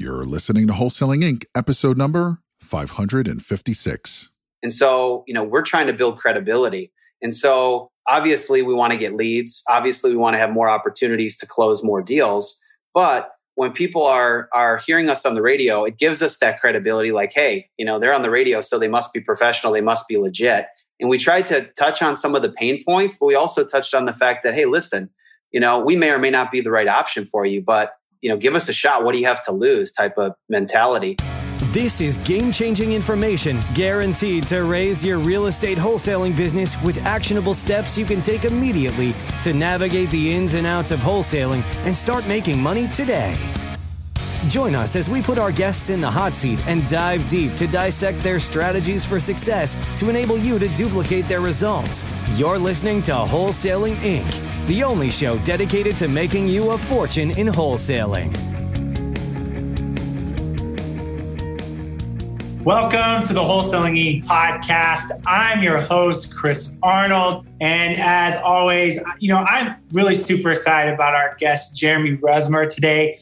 You're listening to Wholesaling Inc., episode number 556. And so, you know, we're trying to build credibility. And so, obviously, we want to get leads. Obviously, we want to have more opportunities to close more deals. But when people are are hearing us on the radio, it gives us that credibility like, hey, you know, they're on the radio, so they must be professional, they must be legit. And we tried to touch on some of the pain points, but we also touched on the fact that, hey, listen, you know, we may or may not be the right option for you, but you know, give us a shot. What do you have to lose? Type of mentality. This is game changing information guaranteed to raise your real estate wholesaling business with actionable steps you can take immediately to navigate the ins and outs of wholesaling and start making money today. Join us as we put our guests in the hot seat and dive deep to dissect their strategies for success to enable you to duplicate their results. You're listening to Wholesaling Inc., the only show dedicated to making you a fortune in wholesaling. Welcome to the Wholesaling Inc. podcast. I'm your host, Chris Arnold. And as always, you know, I'm really super excited about our guest, Jeremy Resmer, today.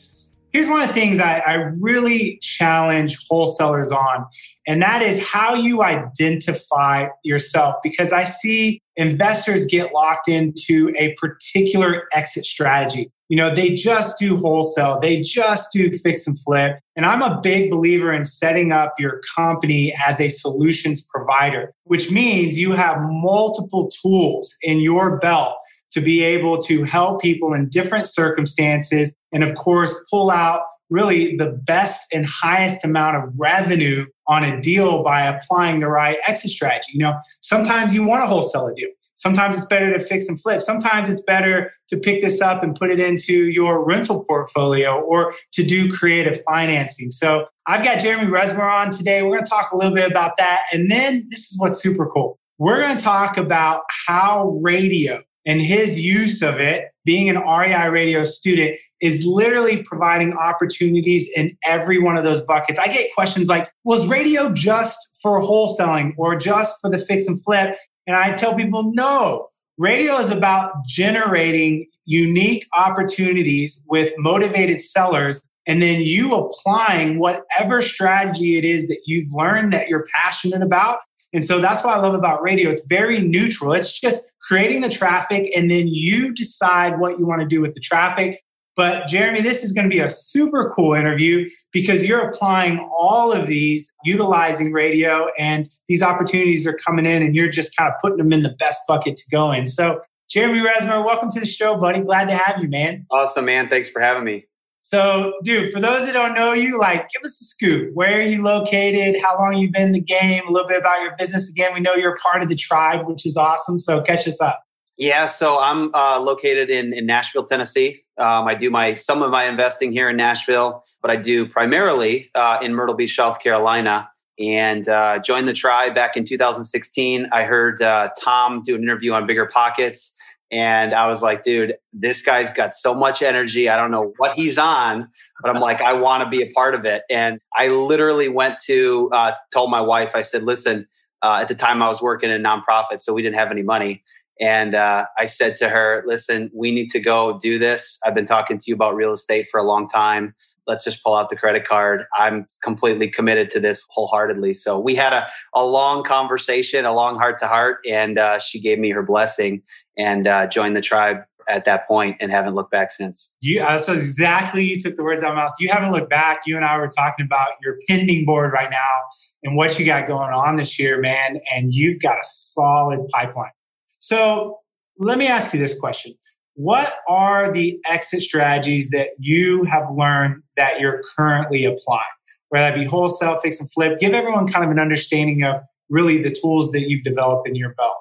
Here's one of the things I, I really challenge wholesalers on, and that is how you identify yourself. Because I see investors get locked into a particular exit strategy. You know, they just do wholesale, they just do fix and flip. And I'm a big believer in setting up your company as a solutions provider, which means you have multiple tools in your belt to be able to help people in different circumstances and of course pull out really the best and highest amount of revenue on a deal by applying the right exit strategy. You know, sometimes you want to wholesale a deal. Sometimes it's better to fix and flip. Sometimes it's better to pick this up and put it into your rental portfolio or to do creative financing. So I've got Jeremy Resmer on today. We're going to talk a little bit about that. And then this is what's super cool. We're going to talk about how radio and his use of it, being an REI radio student, is literally providing opportunities in every one of those buckets. I get questions like, was radio just for wholesaling or just for the fix and flip? And I tell people, no, radio is about generating unique opportunities with motivated sellers and then you applying whatever strategy it is that you've learned that you're passionate about and so that's what I love about radio. It's very neutral. It's just creating the traffic and then you decide what you want to do with the traffic. But Jeremy, this is going to be a super cool interview because you're applying all of these, utilizing radio, and these opportunities are coming in, and you're just kind of putting them in the best bucket to go in. So, Jeremy Resmer, welcome to the show, buddy. Glad to have you, man. Awesome, man. Thanks for having me. So, dude, for those that don't know you, like, give us a scoop. Where are you located? How long you been in the game? A little bit about your business. Again, we know you're part of the tribe, which is awesome. So, catch us up. Yeah, so I'm uh, located in, in Nashville, Tennessee. Um, I do my some of my investing here in Nashville, but I do primarily uh, in Myrtle Beach, South Carolina. And uh, joined the tribe back in 2016. I heard uh, Tom do an interview on Bigger Pockets and I was like, dude, this guy's got so much energy. I don't know what he's on, but I'm like, I want to be a part of it. And I literally went to, uh, told my wife, I said, listen, uh, at the time I was working in nonprofit, so we didn't have any money. And uh, I said to her, listen, we need to go do this. I've been talking to you about real estate for a long time. Let's just pull out the credit card. I'm completely committed to this wholeheartedly. So we had a, a long conversation, a long heart to heart, and uh, she gave me her blessing and uh, joined the tribe at that point and haven't looked back since. You, uh, so exactly, you took the words out of my mouth. You haven't looked back. You and I were talking about your pending board right now and what you got going on this year, man. And you've got a solid pipeline. So let me ask you this question. What are the exit strategies that you have learned that you're currently applying? Whether that be wholesale, fix and flip, give everyone kind of an understanding of really the tools that you've developed in your belt.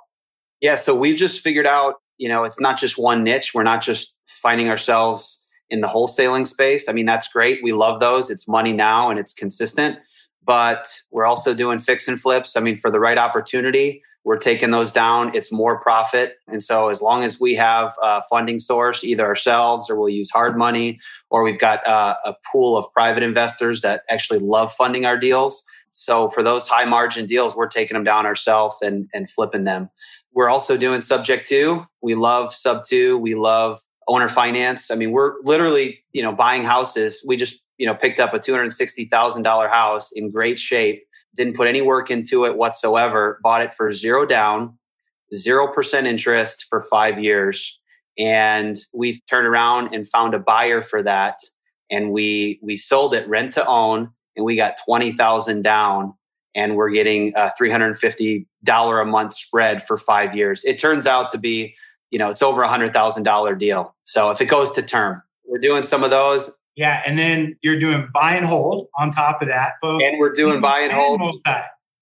Yeah, so we've just figured out, you know, it's not just one niche. We're not just finding ourselves in the wholesaling space. I mean, that's great. We love those. It's money now and it's consistent. But we're also doing fix and flips. I mean, for the right opportunity, we're taking those down. It's more profit. And so, as long as we have a funding source, either ourselves or we'll use hard money, or we've got uh, a pool of private investors that actually love funding our deals. So, for those high margin deals, we're taking them down ourselves and, and flipping them. We're also doing subject 2. We love sub two. We love owner finance. I mean, we're literally, you know, buying houses. We just you know, picked up a $260,000 house in great shape, didn't put any work into it whatsoever, bought it for zero down, 0% interest for five years. And we turned around and found a buyer for that. And we, we sold it rent to own and we got 20,000 down and we're getting a $350 a month spread for five years. It turns out to be, you know, it's over a $100,000 deal. So if it goes to term, we're doing some of those. Yeah, and then you're doing buy and hold on top of that. Both and we're doing buy and hold. Multi.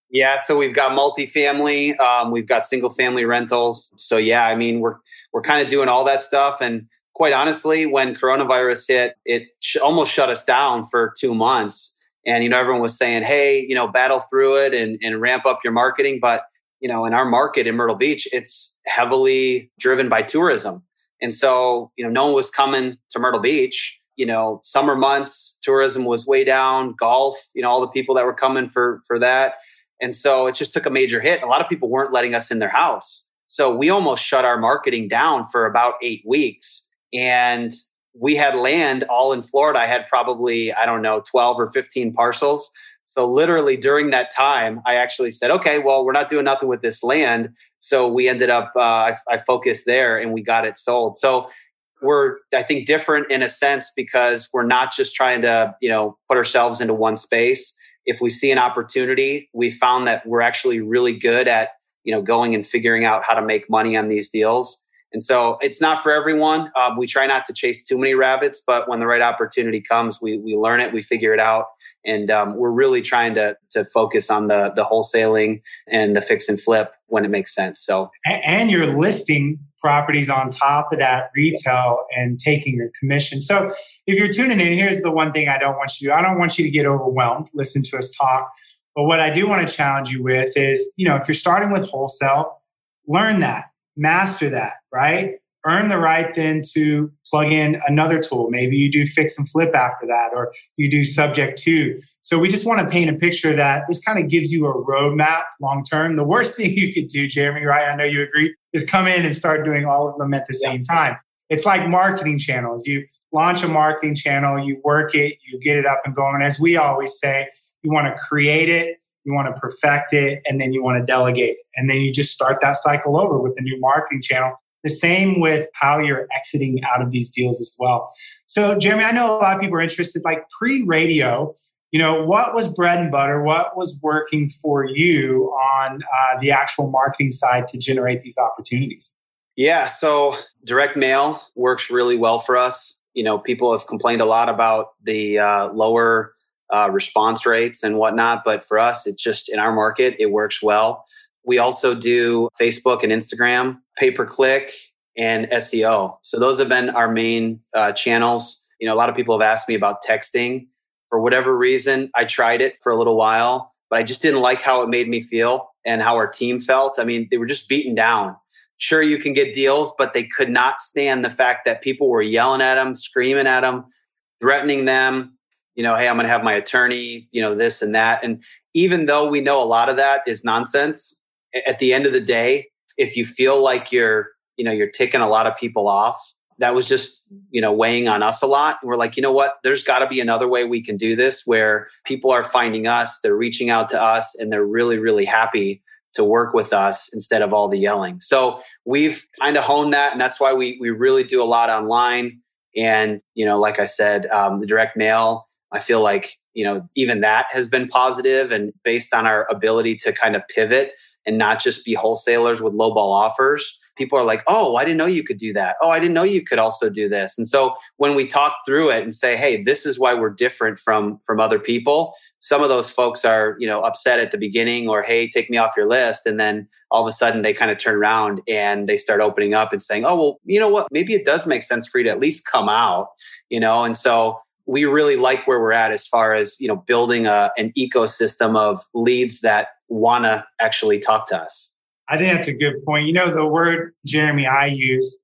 Yeah, so we've got multifamily, um, we've got single family rentals. So yeah, I mean we're we're kind of doing all that stuff. And quite honestly, when coronavirus hit, it sh- almost shut us down for two months. And you know, everyone was saying, "Hey, you know, battle through it and and ramp up your marketing." But you know, in our market in Myrtle Beach, it's heavily driven by tourism. And so, you know, no one was coming to Myrtle Beach. You know, summer months, tourism was way down, golf, you know, all the people that were coming for for that. And so it just took a major hit. A lot of people weren't letting us in their house. So we almost shut our marketing down for about eight weeks. And we had land all in Florida. I had probably, I don't know, 12 or 15 parcels. So literally during that time, I actually said, okay, well, we're not doing nothing with this land. So we ended up, uh, I, I focused there and we got it sold. So we're, I think, different in a sense because we're not just trying to, you know, put ourselves into one space. If we see an opportunity, we found that we're actually really good at, you know, going and figuring out how to make money on these deals. And so it's not for everyone. Um, we try not to chase too many rabbits, but when the right opportunity comes, we, we learn it, we figure it out, and um, we're really trying to to focus on the the wholesaling and the fix and flip when it makes sense. So and you're listing properties on top of that retail and taking your commission. So if you're tuning in, here's the one thing I don't want you to do. I don't want you to get overwhelmed. Listen to us talk. But what I do want to challenge you with is, you know, if you're starting with wholesale, learn that, master that, right? earn the right then to plug in another tool. Maybe you do fix and flip after that, or you do subject to. So we just want to paint a picture that this kind of gives you a roadmap long term. The worst thing you could do, Jeremy, right? I know you agree, is come in and start doing all of them at the same time. It's like marketing channels. You launch a marketing channel, you work it, you get it up and going. As we always say, you want to create it, you want to perfect it, and then you want to delegate. And then you just start that cycle over with a new marketing channel the same with how you're exiting out of these deals as well. So, Jeremy, I know a lot of people are interested, like pre radio, you know, what was bread and butter? What was working for you on uh, the actual marketing side to generate these opportunities? Yeah, so direct mail works really well for us. You know, people have complained a lot about the uh, lower uh, response rates and whatnot, but for us, it's just in our market, it works well. We also do Facebook and Instagram, pay per click, and SEO. So those have been our main uh, channels. You know, a lot of people have asked me about texting. For whatever reason, I tried it for a little while, but I just didn't like how it made me feel and how our team felt. I mean, they were just beaten down. Sure, you can get deals, but they could not stand the fact that people were yelling at them, screaming at them, threatening them. You know, hey, I'm going to have my attorney, you know, this and that. And even though we know a lot of that is nonsense, at the end of the day, if you feel like you're, you know, you're ticking a lot of people off, that was just, you know, weighing on us a lot. And we're like, you know what? There's got to be another way we can do this where people are finding us, they're reaching out to us, and they're really, really happy to work with us instead of all the yelling. So we've kind of honed that, and that's why we we really do a lot online. And you know, like I said, um, the direct mail. I feel like you know even that has been positive, and based on our ability to kind of pivot and not just be wholesalers with lowball offers people are like, oh, I didn't know you could do that. Oh, I didn't know you could also do this. And so when we talk through it and say, hey, this is why we're different from from other people, some of those folks are, you know, upset at the beginning or hey, take me off your list. And then all of a sudden they kind of turn around and they start opening up and saying, oh, well, you know what? Maybe it does make sense for you to at least come out, you know? And so we really like where we're at as far as you know building a, an ecosystem of leads that want to actually talk to us. I think that's a good point. You know the word jeremy i use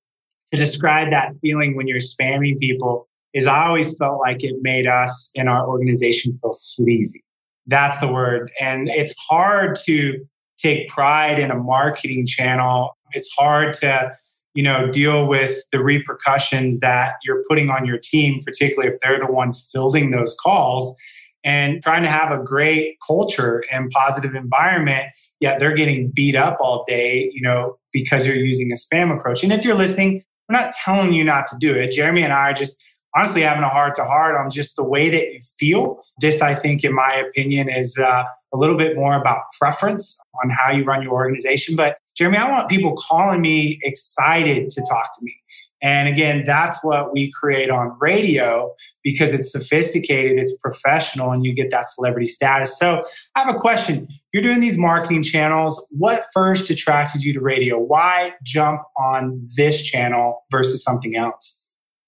to describe that feeling when you're spamming people is i always felt like it made us in our organization feel sleazy. That's the word. And it's hard to take pride in a marketing channel. It's hard to you know, deal with the repercussions that you're putting on your team, particularly if they're the ones fielding those calls and trying to have a great culture and positive environment, yet they're getting beat up all day, you know, because you're using a spam approach. And if you're listening, we're not telling you not to do it. Jeremy and I are just honestly having a heart to heart on just the way that you feel. This, I think, in my opinion, is uh, a little bit more about preference on how you run your organization. But Jeremy, I want people calling me excited to talk to me. And again, that's what we create on radio because it's sophisticated, it's professional, and you get that celebrity status. So I have a question. You're doing these marketing channels. What first attracted you to radio? Why jump on this channel versus something else?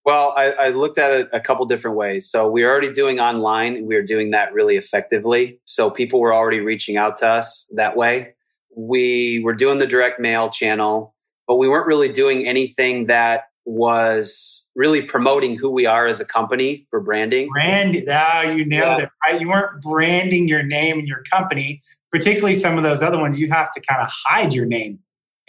Well, I, I, looked at it a couple different ways. So we are already doing online and we are doing that really effectively. So people were already reaching out to us that way. We were doing the direct mail channel, but we weren't really doing anything that was really promoting who we are as a company for branding. Brand, ah, you nailed yeah. it, right? You weren't branding your name and your company, particularly some of those other ones. You have to kind of hide your name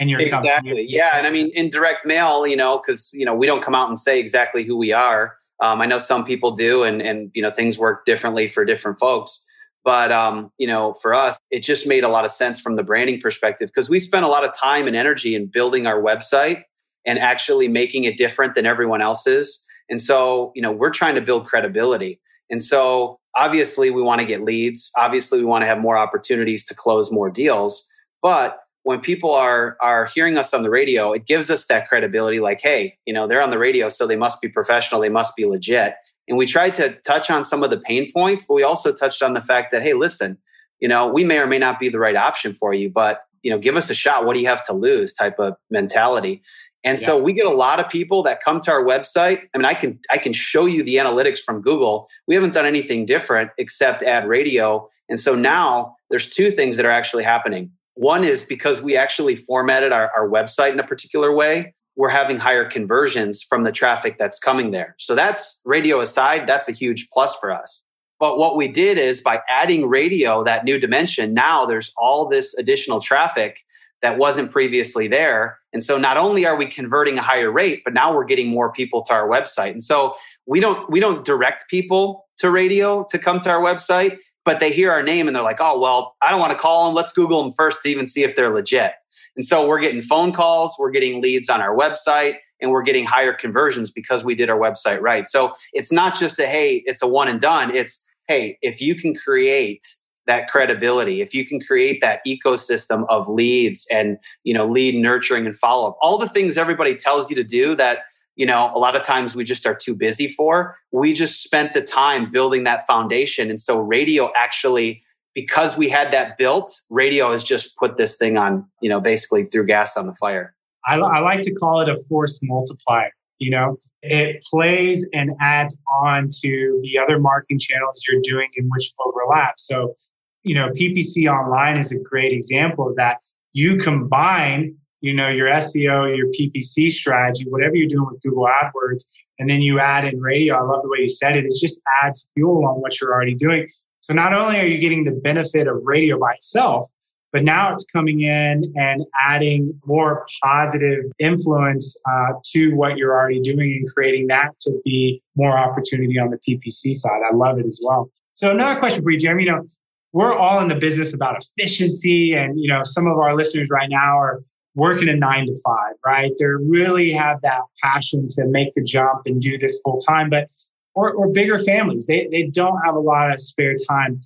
your exactly. Company. Yeah, and I mean in direct mail, you know, because you know we don't come out and say exactly who we are. Um, I know some people do, and and you know things work differently for different folks. But um, you know, for us, it just made a lot of sense from the branding perspective because we spent a lot of time and energy in building our website and actually making it different than everyone else's. And so, you know, we're trying to build credibility. And so, obviously, we want to get leads. Obviously, we want to have more opportunities to close more deals. But when people are are hearing us on the radio, it gives us that credibility. Like, hey, you know, they're on the radio, so they must be professional. They must be legit. And we tried to touch on some of the pain points, but we also touched on the fact that, hey, listen, you know, we may or may not be the right option for you, but you know, give us a shot. What do you have to lose? Type of mentality. And yeah. so we get a lot of people that come to our website. I mean, I can I can show you the analytics from Google. We haven't done anything different except add radio. And so now there's two things that are actually happening. One is because we actually formatted our, our website in a particular way, we're having higher conversions from the traffic that's coming there. So that's radio aside, that's a huge plus for us. But what we did is by adding radio, that new dimension, now there's all this additional traffic that wasn't previously there. And so not only are we converting a higher rate, but now we're getting more people to our website. And so we don't we don't direct people to radio to come to our website, but they hear our name and they're like, "Oh, well, I don't want to call them. Let's Google them first to even see if they're legit." And so we're getting phone calls, we're getting leads on our website, and we're getting higher conversions because we did our website right. So it's not just a hey, it's a one and done. It's hey, if you can create that credibility, if you can create that ecosystem of leads and you know lead nurturing and follow up, all the things everybody tells you to do that you know a lot of times we just are too busy for. We just spent the time building that foundation, and so radio actually because we had that built, radio has just put this thing on, you know, basically threw gas on the fire. I, I like to call it a force multiplier. You know, it plays and adds on to the other marketing channels you're doing in which overlap. So, you know, PPC online is a great example of that. You combine, you know, your SEO, your PPC strategy, whatever you're doing with Google AdWords, and then you add in radio. I love the way you said it. It just adds fuel on what you're already doing. So not only are you getting the benefit of radio by itself, but now it's coming in and adding more positive influence uh, to what you're already doing and creating that to be more opportunity on the PPC side. I love it as well. So another question for you, Jeremy. You know, we're all in the business about efficiency, and you know, some of our listeners right now are working a nine to five, right? They really have that passion to make the jump and do this full time, but or, or bigger families. They, they don't have a lot of spare time.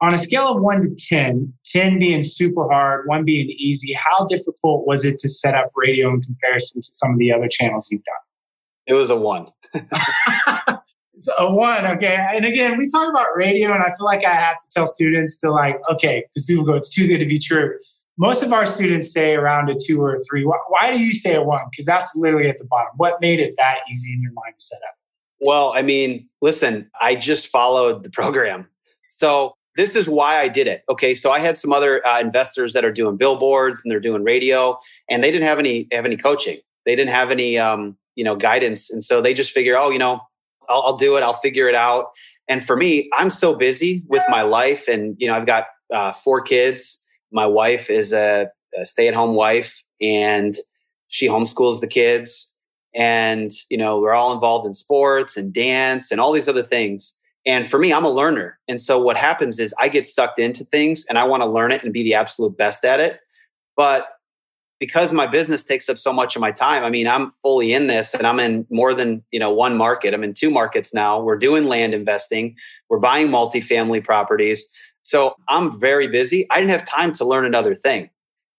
On a scale of one to 10, 10 being super hard, one being easy, how difficult was it to set up radio in comparison to some of the other channels you've done? It was a one. so a one, okay. And again, we talk about radio, and I feel like I have to tell students to like, okay, because people go, it's too good to be true. Most of our students say around a two or a three. Why, why do you say a one? Because that's literally at the bottom. What made it that easy in your mind to set up? Well, I mean, listen, I just followed the program. So this is why I did it. Okay, so I had some other uh, investors that are doing billboards and they're doing radio, and they didn't have any have any coaching. They didn't have any um, you know guidance, and so they just figure, oh, you know, I'll, I'll do it. I'll figure it out. And for me, I'm so busy with my life, and you know, I've got uh, four kids. My wife is a, a stay at home wife, and she homeschools the kids and you know we're all involved in sports and dance and all these other things. And for me i'm a learner. And so what happens is i get sucked into things and i want to learn it and be the absolute best at it. But because my business takes up so much of my time i mean i'm fully in this and i'm in more than you know one market. I'm in two markets now. We're doing land investing. We're buying multifamily properties so i'm very busy i didn't have time to learn another thing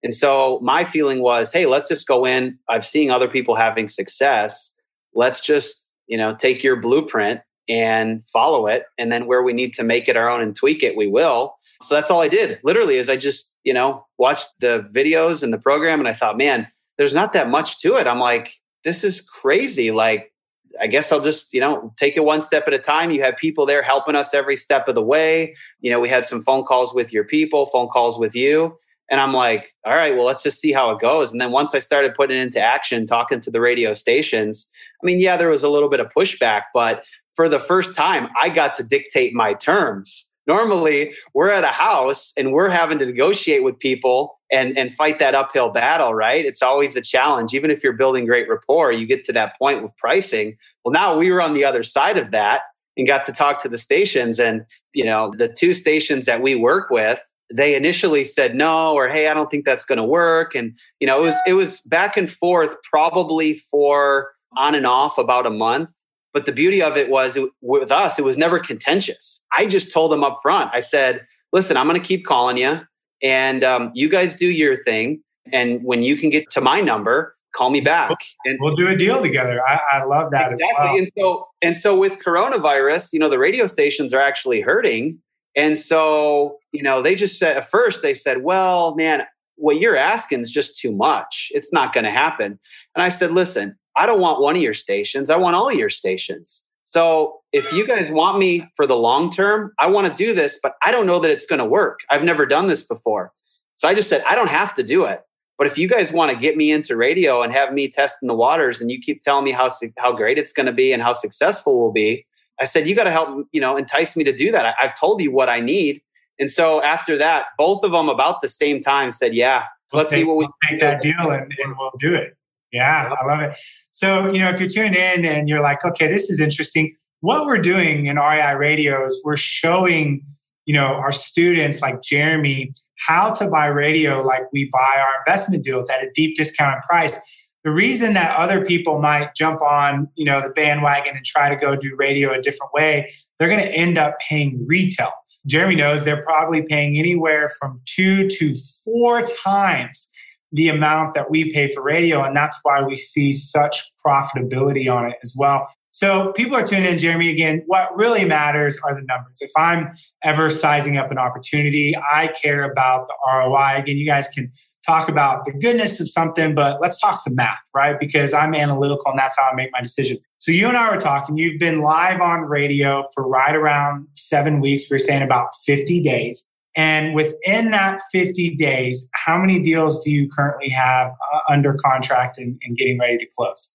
and so my feeling was, hey, let's just go in. I've seen other people having success. Let's just, you know, take your blueprint and follow it. And then where we need to make it our own and tweak it, we will. So that's all I did. Literally, is I just, you know, watched the videos and the program and I thought, man, there's not that much to it. I'm like, this is crazy. Like, I guess I'll just, you know, take it one step at a time. You have people there helping us every step of the way. You know, we had some phone calls with your people, phone calls with you. And I'm like, all right, well, let's just see how it goes. And then once I started putting it into action, talking to the radio stations, I mean, yeah, there was a little bit of pushback, but for the first time, I got to dictate my terms. Normally, we're at a house and we're having to negotiate with people and, and fight that uphill battle, right? It's always a challenge. Even if you're building great rapport, you get to that point with pricing. Well, now we were on the other side of that and got to talk to the stations. And, you know, the two stations that we work with, they initially said no or hey i don't think that's going to work and you know it was it was back and forth probably for on and off about a month but the beauty of it was it, with us it was never contentious i just told them up front i said listen i'm going to keep calling you and um, you guys do your thing and when you can get to my number call me back and we'll do a deal together i, I love that exactly. as well and so and so with coronavirus you know the radio stations are actually hurting and so, you know, they just said at first they said, well, man, what you're asking is just too much. It's not going to happen. And I said, listen, I don't want one of your stations. I want all of your stations. So if you guys want me for the long term, I want to do this, but I don't know that it's going to work. I've never done this before. So I just said, I don't have to do it. But if you guys want to get me into radio and have me testing the waters and you keep telling me how, how great it's going to be and how successful we'll be, I said, you got to help, you know, entice me to do that. I, have told you what I need. And so after that, both of them about the same time said, yeah, we'll let's take, see what we we'll take that deal and, and we'll do it. Yeah, I love it. So, you know, if you're tuned in and you're like, okay, this is interesting. What we're doing in REI radios, we're showing, you know, our students like Jeremy how to buy radio like we buy our investment deals at a deep discounted price the reason that other people might jump on you know the bandwagon and try to go do radio a different way they're going to end up paying retail jeremy knows they're probably paying anywhere from two to four times the amount that we pay for radio and that's why we see such profitability on it as well so people are tuning in, Jeremy. Again, what really matters are the numbers. If I'm ever sizing up an opportunity, I care about the ROI. Again, you guys can talk about the goodness of something, but let's talk some math, right? Because I'm analytical and that's how I make my decisions. So you and I were talking. You've been live on radio for right around seven weeks. We are saying about 50 days. And within that 50 days, how many deals do you currently have uh, under contract and, and getting ready to close?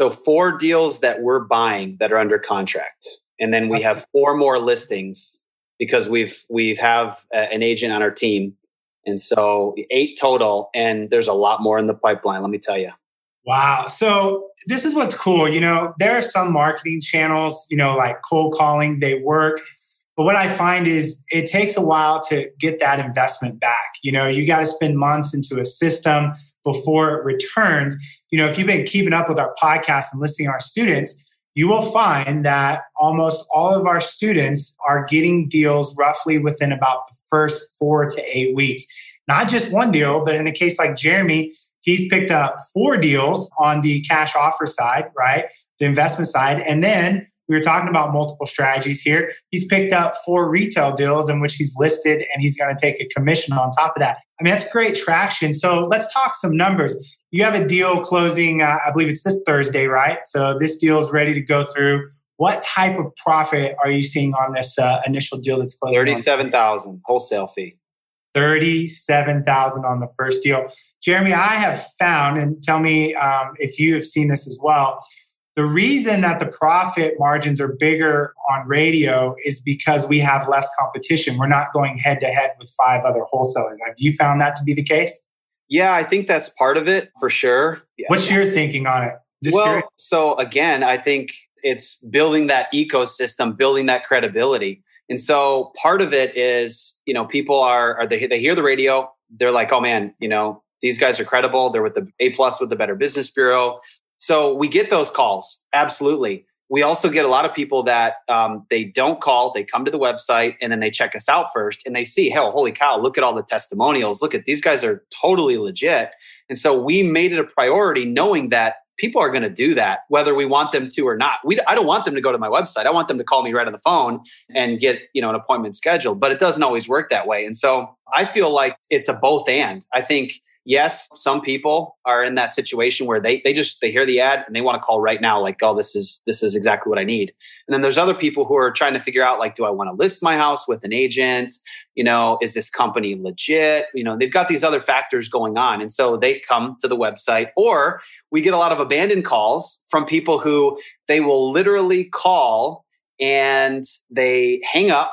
So four deals that we're buying that are under contract, and then we have four more listings because we've we have an agent on our team, and so eight total. And there's a lot more in the pipeline. Let me tell you. Wow. So this is what's cool. You know, there are some marketing channels, you know, like cold calling, they work. But what I find is it takes a while to get that investment back. You know, you got to spend months into a system before it returns. You know, if you've been keeping up with our podcast and listening to our students, you will find that almost all of our students are getting deals roughly within about the first four to eight weeks. Not just one deal, but in a case like Jeremy, he's picked up four deals on the cash offer side, right? The investment side. And then we were talking about multiple strategies here. He's picked up four retail deals in which he's listed and he's going to take a commission on top of that. I mean, that's great traction. So let's talk some numbers. You have a deal closing, uh, I believe it's this Thursday, right? So this deal is ready to go through. What type of profit are you seeing on this uh, initial deal that's closing? Thirty-seven thousand wholesale fee. 37,000 on the first deal. Jeremy, I have found, and tell me um, if you have seen this as well, the reason that the profit margins are bigger on radio is because we have less competition. We're not going head to head with five other wholesalers. Have you found that to be the case? Yeah, I think that's part of it for sure. What's your thinking on it? Just well, curious. so again, I think it's building that ecosystem, building that credibility. And so part of it is, you know, people are, are they, they hear the radio, they're like, oh man, you know, these guys are credible. They're with the A plus with the Better Business Bureau. So we get those calls. Absolutely. We also get a lot of people that um, they don't call, they come to the website and then they check us out first and they see, hell, holy cow, look at all the testimonials. Look at these guys are totally legit. And so we made it a priority knowing that people are going to do that whether we want them to or not we, i don't want them to go to my website i want them to call me right on the phone and get you know an appointment scheduled but it doesn't always work that way and so i feel like it's a both and i think yes some people are in that situation where they they just they hear the ad and they want to call right now like oh this is this is exactly what i need. And then there's other people who are trying to figure out like do i want to list my house with an agent? You know is this company legit? You know they've got these other factors going on and so they come to the website or we get a lot of abandoned calls from people who they will literally call and they hang up.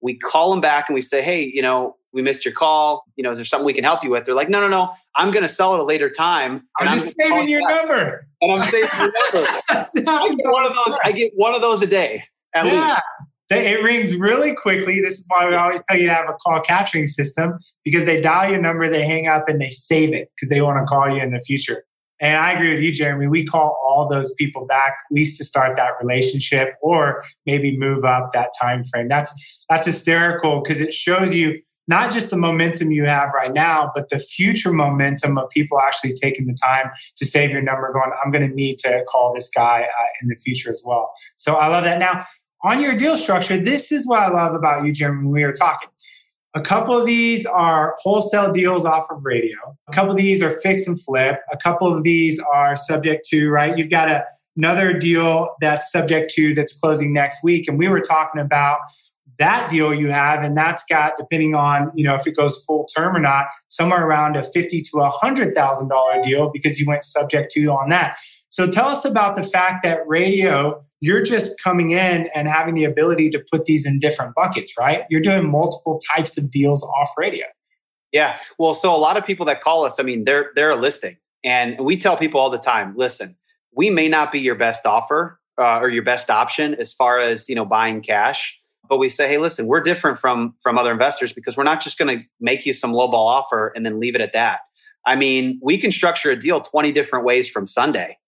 We call them back and we say hey you know we missed your call. You know, is there something we can help you with? They're like, no, no, no. I'm going to sell at a later time. I'm just saving your back. number. And I'm saving your number. I get one of those. I get one of those a day. yeah. Least. It rings really quickly. This is why we always tell you to have a call capturing system because they dial your number, they hang up, and they save it because they want to call you in the future. And I agree with you, Jeremy. We call all those people back, at least to start that relationship, or maybe move up that time frame. That's that's hysterical because it shows you not just the momentum you have right now, but the future momentum of people actually taking the time to save your number, going, I'm going to need to call this guy uh, in the future as well. So I love that. Now, on your deal structure, this is what I love about you, Jim, when we were talking. A couple of these are wholesale deals off of radio. A couple of these are fix and flip. A couple of these are subject to, right? You've got a, another deal that's subject to that's closing next week. And we were talking about that deal you have and that's got depending on you know if it goes full term or not somewhere around a 50 to a hundred thousand dollar deal because you went subject to on that. So tell us about the fact that radio you're just coming in and having the ability to put these in different buckets right? You're doing multiple types of deals off radio. Yeah. Well so a lot of people that call us i mean they're they're listing and we tell people all the time listen we may not be your best offer uh, or your best option as far as you know buying cash but we say hey listen we're different from from other investors because we're not just going to make you some lowball offer and then leave it at that. I mean we can structure a deal 20 different ways from sunday.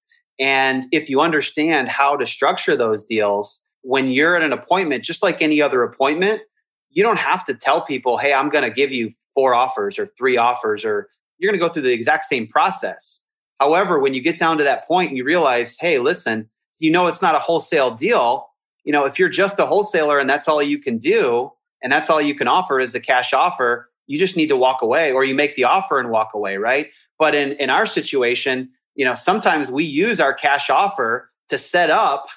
And if you understand how to structure those deals when you're at an appointment just like any other appointment you don't have to tell people hey i'm going to give you four offers or three offers or you're going to go through the exact same process. However when you get down to that point and you realize hey listen you know it's not a wholesale deal you know, if you're just a wholesaler and that's all you can do and that's all you can offer is a cash offer, you just need to walk away or you make the offer and walk away, right? But in, in our situation, you know, sometimes we use our cash offer to set up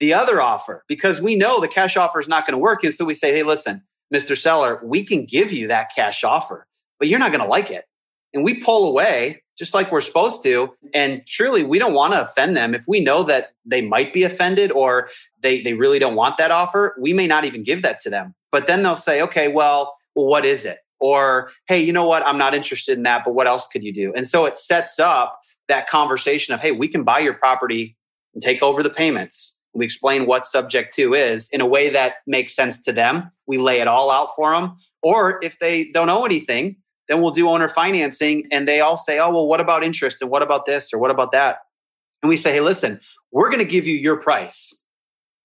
the other offer because we know the cash offer is not going to work. And so we say, hey, listen, Mr. Seller, we can give you that cash offer, but you're not going to like it. And we pull away just like we're supposed to. And truly, we don't want to offend them. If we know that they might be offended or they, they really don't want that offer, we may not even give that to them. But then they'll say, okay, well, what is it? Or, hey, you know what? I'm not interested in that, but what else could you do? And so it sets up that conversation of, hey, we can buy your property and take over the payments. We explain what subject to is in a way that makes sense to them. We lay it all out for them. Or if they don't know anything, then we'll do owner financing and they all say, oh, well, what about interest? And what about this? Or what about that? And we say, hey, listen, we're going to give you your price.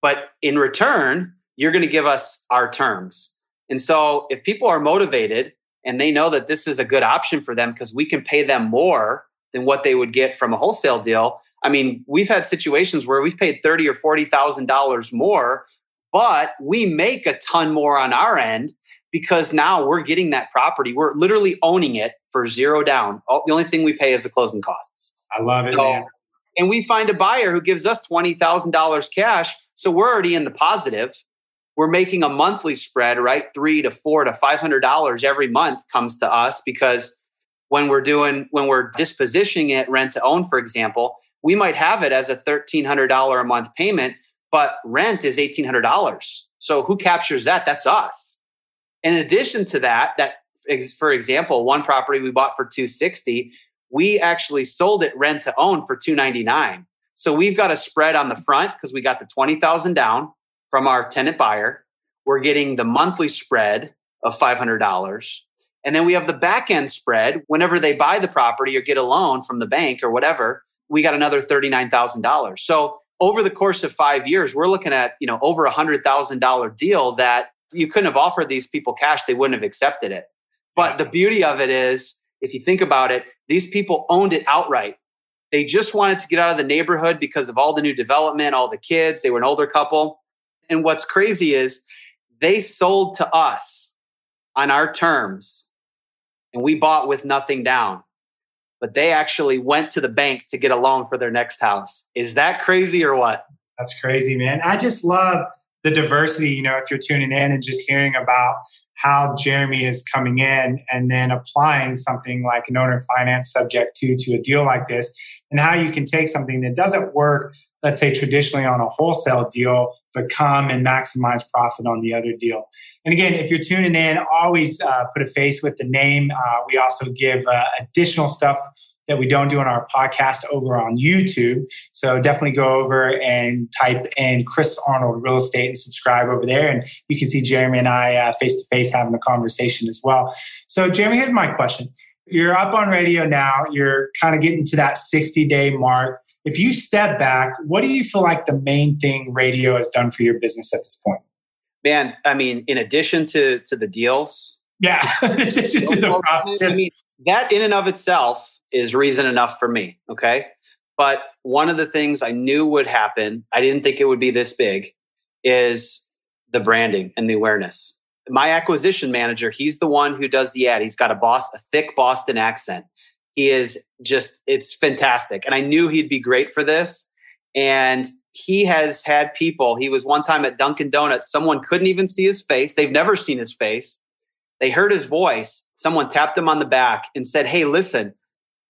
But in return, you're going to give us our terms. And so if people are motivated and they know that this is a good option for them because we can pay them more than what they would get from a wholesale deal. I mean, we've had situations where we've paid thirty or forty thousand dollars more, but we make a ton more on our end because now we're getting that property. We're literally owning it for zero down. All, the only thing we pay is the closing costs. I love it. So, and we find a buyer who gives us $20,000 cash. So we're already in the positive. We're making a monthly spread, right? Three to four to $500 every month comes to us because when we're doing, when we're dispositioning it rent to own, for example, we might have it as a $1,300 a month payment, but rent is $1,800. So who captures that? That's us in addition to that, that for example, one property we bought for 260, we actually sold it rent to own for 299. So we've got a spread on the front because we got the 20,000 down from our tenant buyer. We're getting the monthly spread of $500. And then we have the back end spread. Whenever they buy the property or get a loan from the bank or whatever, we got another $39,000. So over the course of five years, we're looking at, you know, over a hundred thousand dollar deal that you couldn't have offered these people cash. They wouldn't have accepted it. But the beauty of it is, if you think about it, these people owned it outright. They just wanted to get out of the neighborhood because of all the new development, all the kids. They were an older couple. And what's crazy is they sold to us on our terms and we bought with nothing down. But they actually went to the bank to get a loan for their next house. Is that crazy or what? That's crazy, man. I just love the diversity, you know, if you're tuning in and just hearing about how Jeremy is coming in and then applying something like an owner finance subject to to a deal like this and how you can take something that doesn't work let's say traditionally on a wholesale deal but come and maximize profit on the other deal. And again if you're tuning in always uh, put a face with the name. Uh, we also give uh, additional stuff that we don't do on our podcast over on YouTube. So definitely go over and type in Chris Arnold Real Estate and subscribe over there. And you can see Jeremy and I face to face having a conversation as well. So, Jeremy, here's my question. You're up on radio now, you're kind of getting to that 60 day mark. If you step back, what do you feel like the main thing radio has done for your business at this point? Man, I mean, in addition to to the deals, yeah, in addition to the profit, I mean, that in and of itself is reason enough for me. Okay. But one of the things I knew would happen, I didn't think it would be this big, is the branding and the awareness. My acquisition manager, he's the one who does the ad. He's got a boss, a thick Boston accent. He is just, it's fantastic. And I knew he'd be great for this. And he has had people, he was one time at Dunkin' Donuts, someone couldn't even see his face. They've never seen his face. They heard his voice. Someone tapped him on the back and said, Hey, listen,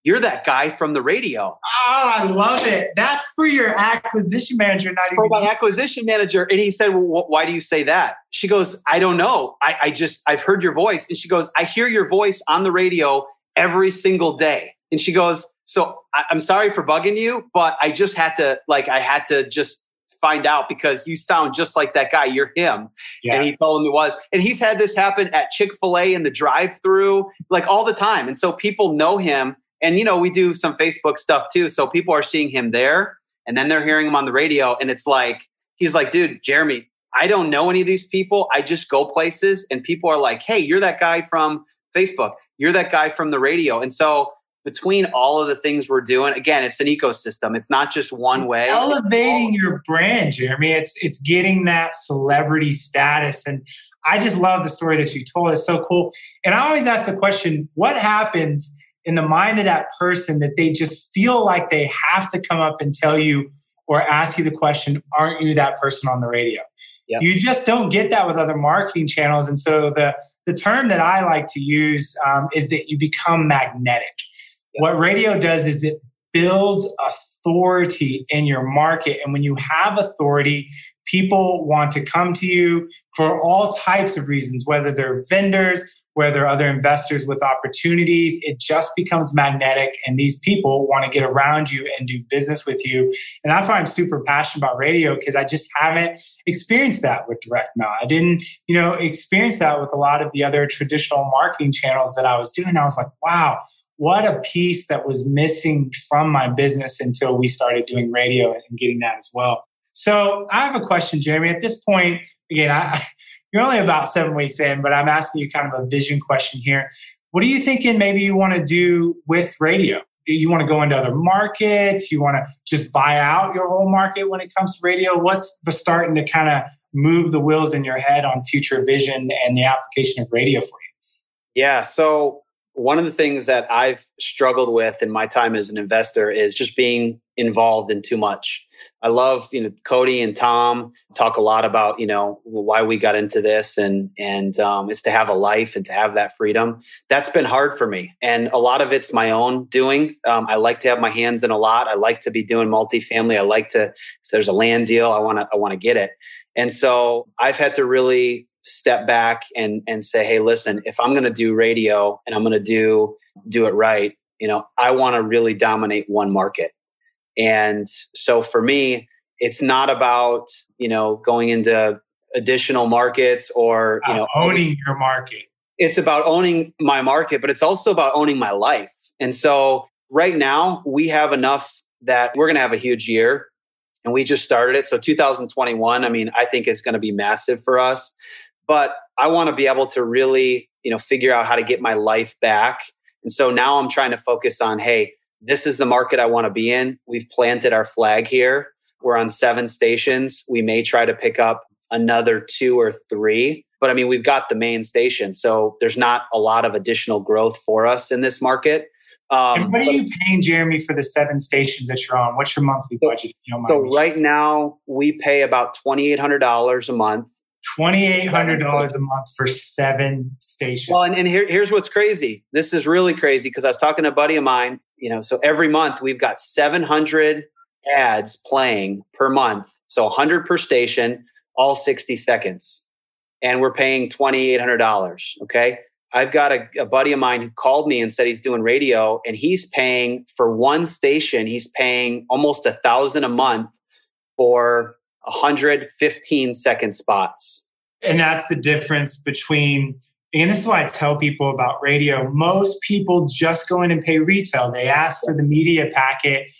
you're that guy from the radio. Oh, I love it. That's for your acquisition manager, not even for my acquisition manager. And he said, well, why do you say that? She goes, I don't know. I, I just, I've heard your voice. And she goes, I hear your voice on the radio every single day. And she goes, so I, I'm sorry for bugging you, but I just had to, like, I had to just find out because you sound just like that guy. You're him. Yeah. And he told him it was. And he's had this happen at Chick fil A in the drive through, like all the time. And so people know him and you know we do some facebook stuff too so people are seeing him there and then they're hearing him on the radio and it's like he's like dude jeremy i don't know any of these people i just go places and people are like hey you're that guy from facebook you're that guy from the radio and so between all of the things we're doing again it's an ecosystem it's not just one it's way. elevating your brand jeremy it's it's getting that celebrity status and i just love the story that you told it's so cool. And i always ask the question what happens in the mind of that person that they just feel like they have to come up and tell you or ask you the question, aren't you that person on the radio? Yep. You just don't get that with other marketing channels. And so the, the term that I like to use um, is that you become magnetic. Yep. What radio does is it builds authority in your market. And when you have authority, people want to come to you for all types of reasons, whether they're vendors, where there are other investors with opportunities. It just becomes magnetic, and these people want to get around you and do business with you. And that's why I'm super passionate about radio because I just haven't experienced that with direct mail. I didn't, you know, experience that with a lot of the other traditional marketing channels that I was doing. I was like, wow, what a piece that was missing from my business until we started doing radio and getting that as well. So I have a question, Jeremy. At this point, again, I, you're only about seven weeks in, but I'm asking you kind of a vision question here. What are you thinking maybe you want to do with radio? You want to go into other markets? You want to just buy out your whole market when it comes to radio? What's starting to kind of move the wheels in your head on future vision and the application of radio for you? Yeah. So, one of the things that I've struggled with in my time as an investor is just being involved in too much. I love, you know, Cody and Tom talk a lot about, you know, why we got into this and, and, um, is to have a life and to have that freedom. That's been hard for me. And a lot of it's my own doing. Um, I like to have my hands in a lot. I like to be doing multifamily. I like to, if there's a land deal, I want to, I want to get it. And so I've had to really step back and and say, hey, listen, if I'm going to do radio and I'm going to do do it right, you know, I want to really dominate one market. And so for me, it's not about you know going into additional markets or you know owning your market. It's about owning my market, but it's also about owning my life. And so right now we have enough that we're going to have a huge year and we just started it. So 2021, I mean, I think is going to be massive for us. But I want to be able to really, you know, figure out how to get my life back. And so now I'm trying to focus on, hey, this is the market I want to be in. We've planted our flag here. We're on seven stations. We may try to pick up another two or three. But I mean, we've got the main station. So there's not a lot of additional growth for us in this market. Um, and what are you paying, Jeremy, for the seven stations that you're on? What's your monthly budget? You so right now, we pay about twenty eight hundred dollars a month. Twenty eight hundred dollars a month for seven stations. Well, and, and here, here's what's crazy. This is really crazy because I was talking to a buddy of mine. You know, so every month we've got seven hundred ads playing per month. So 100 per station, all 60 seconds. And we're paying $2,800. Okay. I've got a, a, buddy of mine who called me and said he's doing radio and he's paying for one station, he's paying almost a thousand a month for 115 second spots. And that's the difference between, and this is why I tell people about radio. Most people just go in and pay retail. They ask for the media packet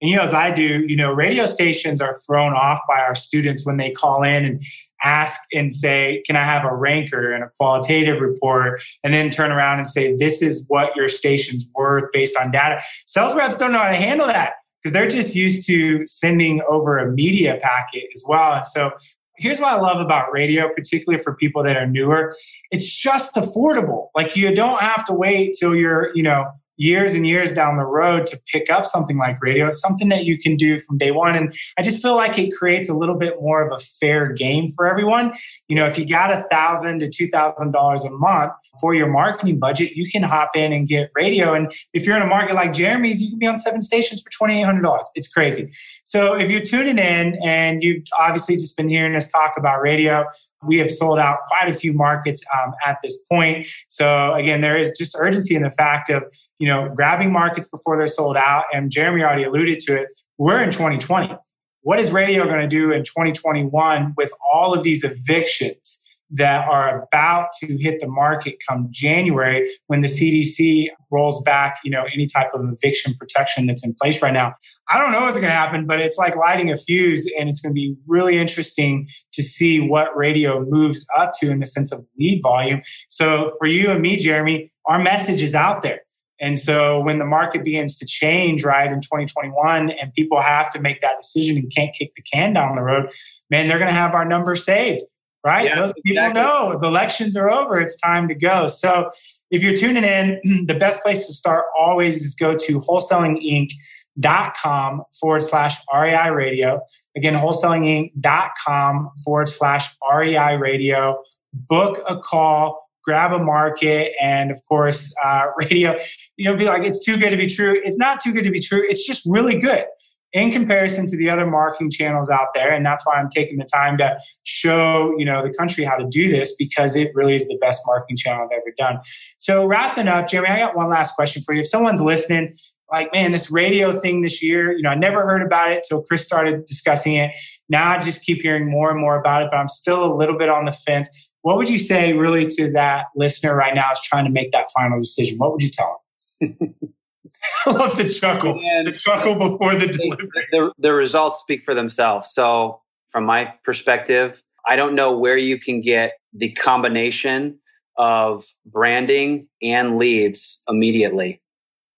and you know, as I do, you know, radio stations are thrown off by our students when they call in and ask and say, Can I have a ranker and a qualitative report? And then turn around and say, This is what your station's worth based on data. Sales reps don't know how to handle that because they're just used to sending over a media packet as well. And so here's what I love about radio, particularly for people that are newer. It's just affordable. Like you don't have to wait till you're, you know, years and years down the road to pick up something like radio. It's something that you can do from day one. And I just feel like it creates a little bit more of a fair game for everyone. You know, if you got a thousand to two thousand dollars a month for your marketing budget, you can hop in and get radio. And if you're in a market like Jeremy's, you can be on seven stations for twenty eight hundred dollars. It's crazy. So if you're tuning in and you've obviously just been hearing us talk about radio, we have sold out quite a few markets um, at this point. So again, there is just urgency in the fact of you know grabbing markets before they're sold out. And Jeremy already alluded to it. We're in 2020. What is radio going to do in 2021 with all of these evictions? That are about to hit the market come January when the CDC rolls back, you know, any type of eviction protection that's in place right now. I don't know what's going to happen, but it's like lighting a fuse and it's going to be really interesting to see what radio moves up to in the sense of lead volume. So for you and me, Jeremy, our message is out there. And so when the market begins to change, right, in 2021, and people have to make that decision and can't kick the can down the road, man, they're going to have our number saved right? Yeah, Those people exactly. know if elections are over, it's time to go. So if you're tuning in, the best place to start always is go to wholesalinginc.com forward slash REI radio. Again, wholesalinginc.com forward slash REI radio. Book a call, grab a market, and of course, uh, radio. You know, be like, it's too good to be true. It's not too good to be true. It's just really good in comparison to the other marketing channels out there. And that's why i'm taking the time to show you know the country how to do this because it really is the best marketing channel i've ever done. So wrapping up jeremy i got one last question for you. If someone's listening like man this radio thing this year you know i never heard about it till chris started discussing it. Now i just keep hearing more and more about it but i'm still a little bit on the fence. What would you say really to that listener right now is trying to make that final decision? What would you tell them I love the chuckle. And the chuckle before the delivery. The, the results speak for themselves. So, from my perspective, I don't know where you can get the combination of branding and leads immediately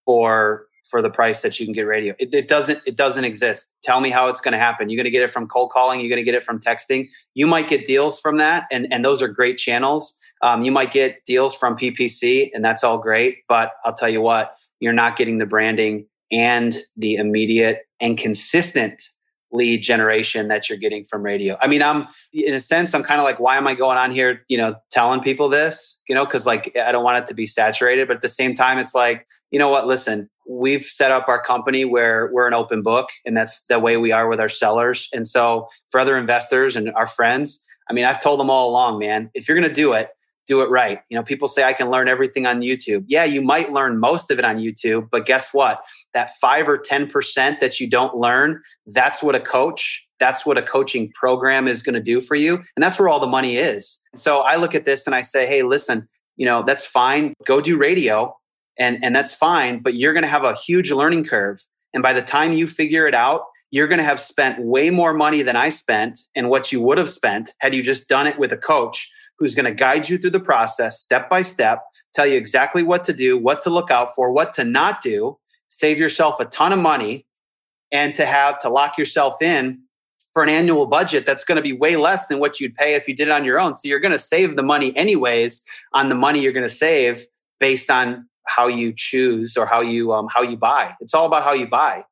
for for the price that you can get radio. It, it doesn't it doesn't exist. Tell me how it's going to happen. You're going to get it from cold calling. You're going to get it from texting. You might get deals from that, and and those are great channels. Um, you might get deals from PPC, and that's all great. But I'll tell you what, you're not getting the branding and the immediate and consistent lead generation that you're getting from radio. I mean, I'm in a sense, I'm kind of like, why am I going on here, you know, telling people this, you know, cause like I don't want it to be saturated, but at the same time, it's like, you know what, listen, we've set up our company where we're an open book and that's the way we are with our sellers. And so for other investors and our friends, I mean, I've told them all along, man, if you're going to do it, do it right. You know, people say I can learn everything on YouTube. Yeah, you might learn most of it on YouTube, but guess what? That 5 or 10% that you don't learn, that's what a coach, that's what a coaching program is going to do for you, and that's where all the money is. So I look at this and I say, "Hey, listen, you know, that's fine. Go do radio and and that's fine, but you're going to have a huge learning curve. And by the time you figure it out, you're going to have spent way more money than I spent and what you would have spent had you just done it with a coach who's going to guide you through the process step by step, tell you exactly what to do, what to look out for, what to not do, save yourself a ton of money, and to have to lock yourself in for an annual budget that's going to be way less than what you'd pay if you did it on your own. So you're going to save the money anyways on the money you're going to save based on how you choose or how you um, how you buy. It's all about how you buy.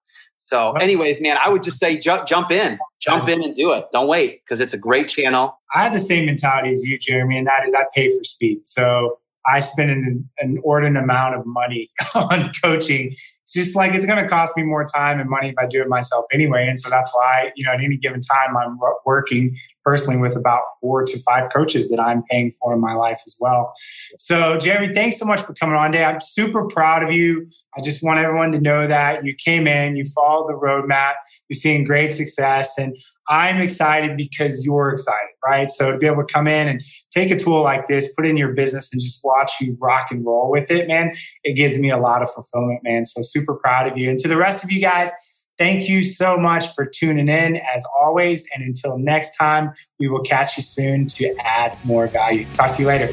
So, anyways, man, I would just say ju- jump in, jump in and do it. Don't wait because it's a great channel. I have the same mentality as you, Jeremy, and that is I pay for speed. So I spend an, an inordinate amount of money on coaching. It's just like it's going to cost me more time and money if I do it myself anyway. And so that's why, you know, at any given time, I'm working personally with about four to five coaches that I'm paying for in my life as well. So, Jeremy, thanks so much for coming on today. I'm super proud of you. I just want everyone to know that you came in, you followed the roadmap, you're seeing great success. And I'm excited because you're excited, right? So, to be able to come in and take a tool like this, put it in your business, and just watch you rock and roll with it, man, it gives me a lot of fulfillment, man. So, super proud of you. And to the rest of you guys, Thank you so much for tuning in as always. And until next time, we will catch you soon to add more value. Talk to you later.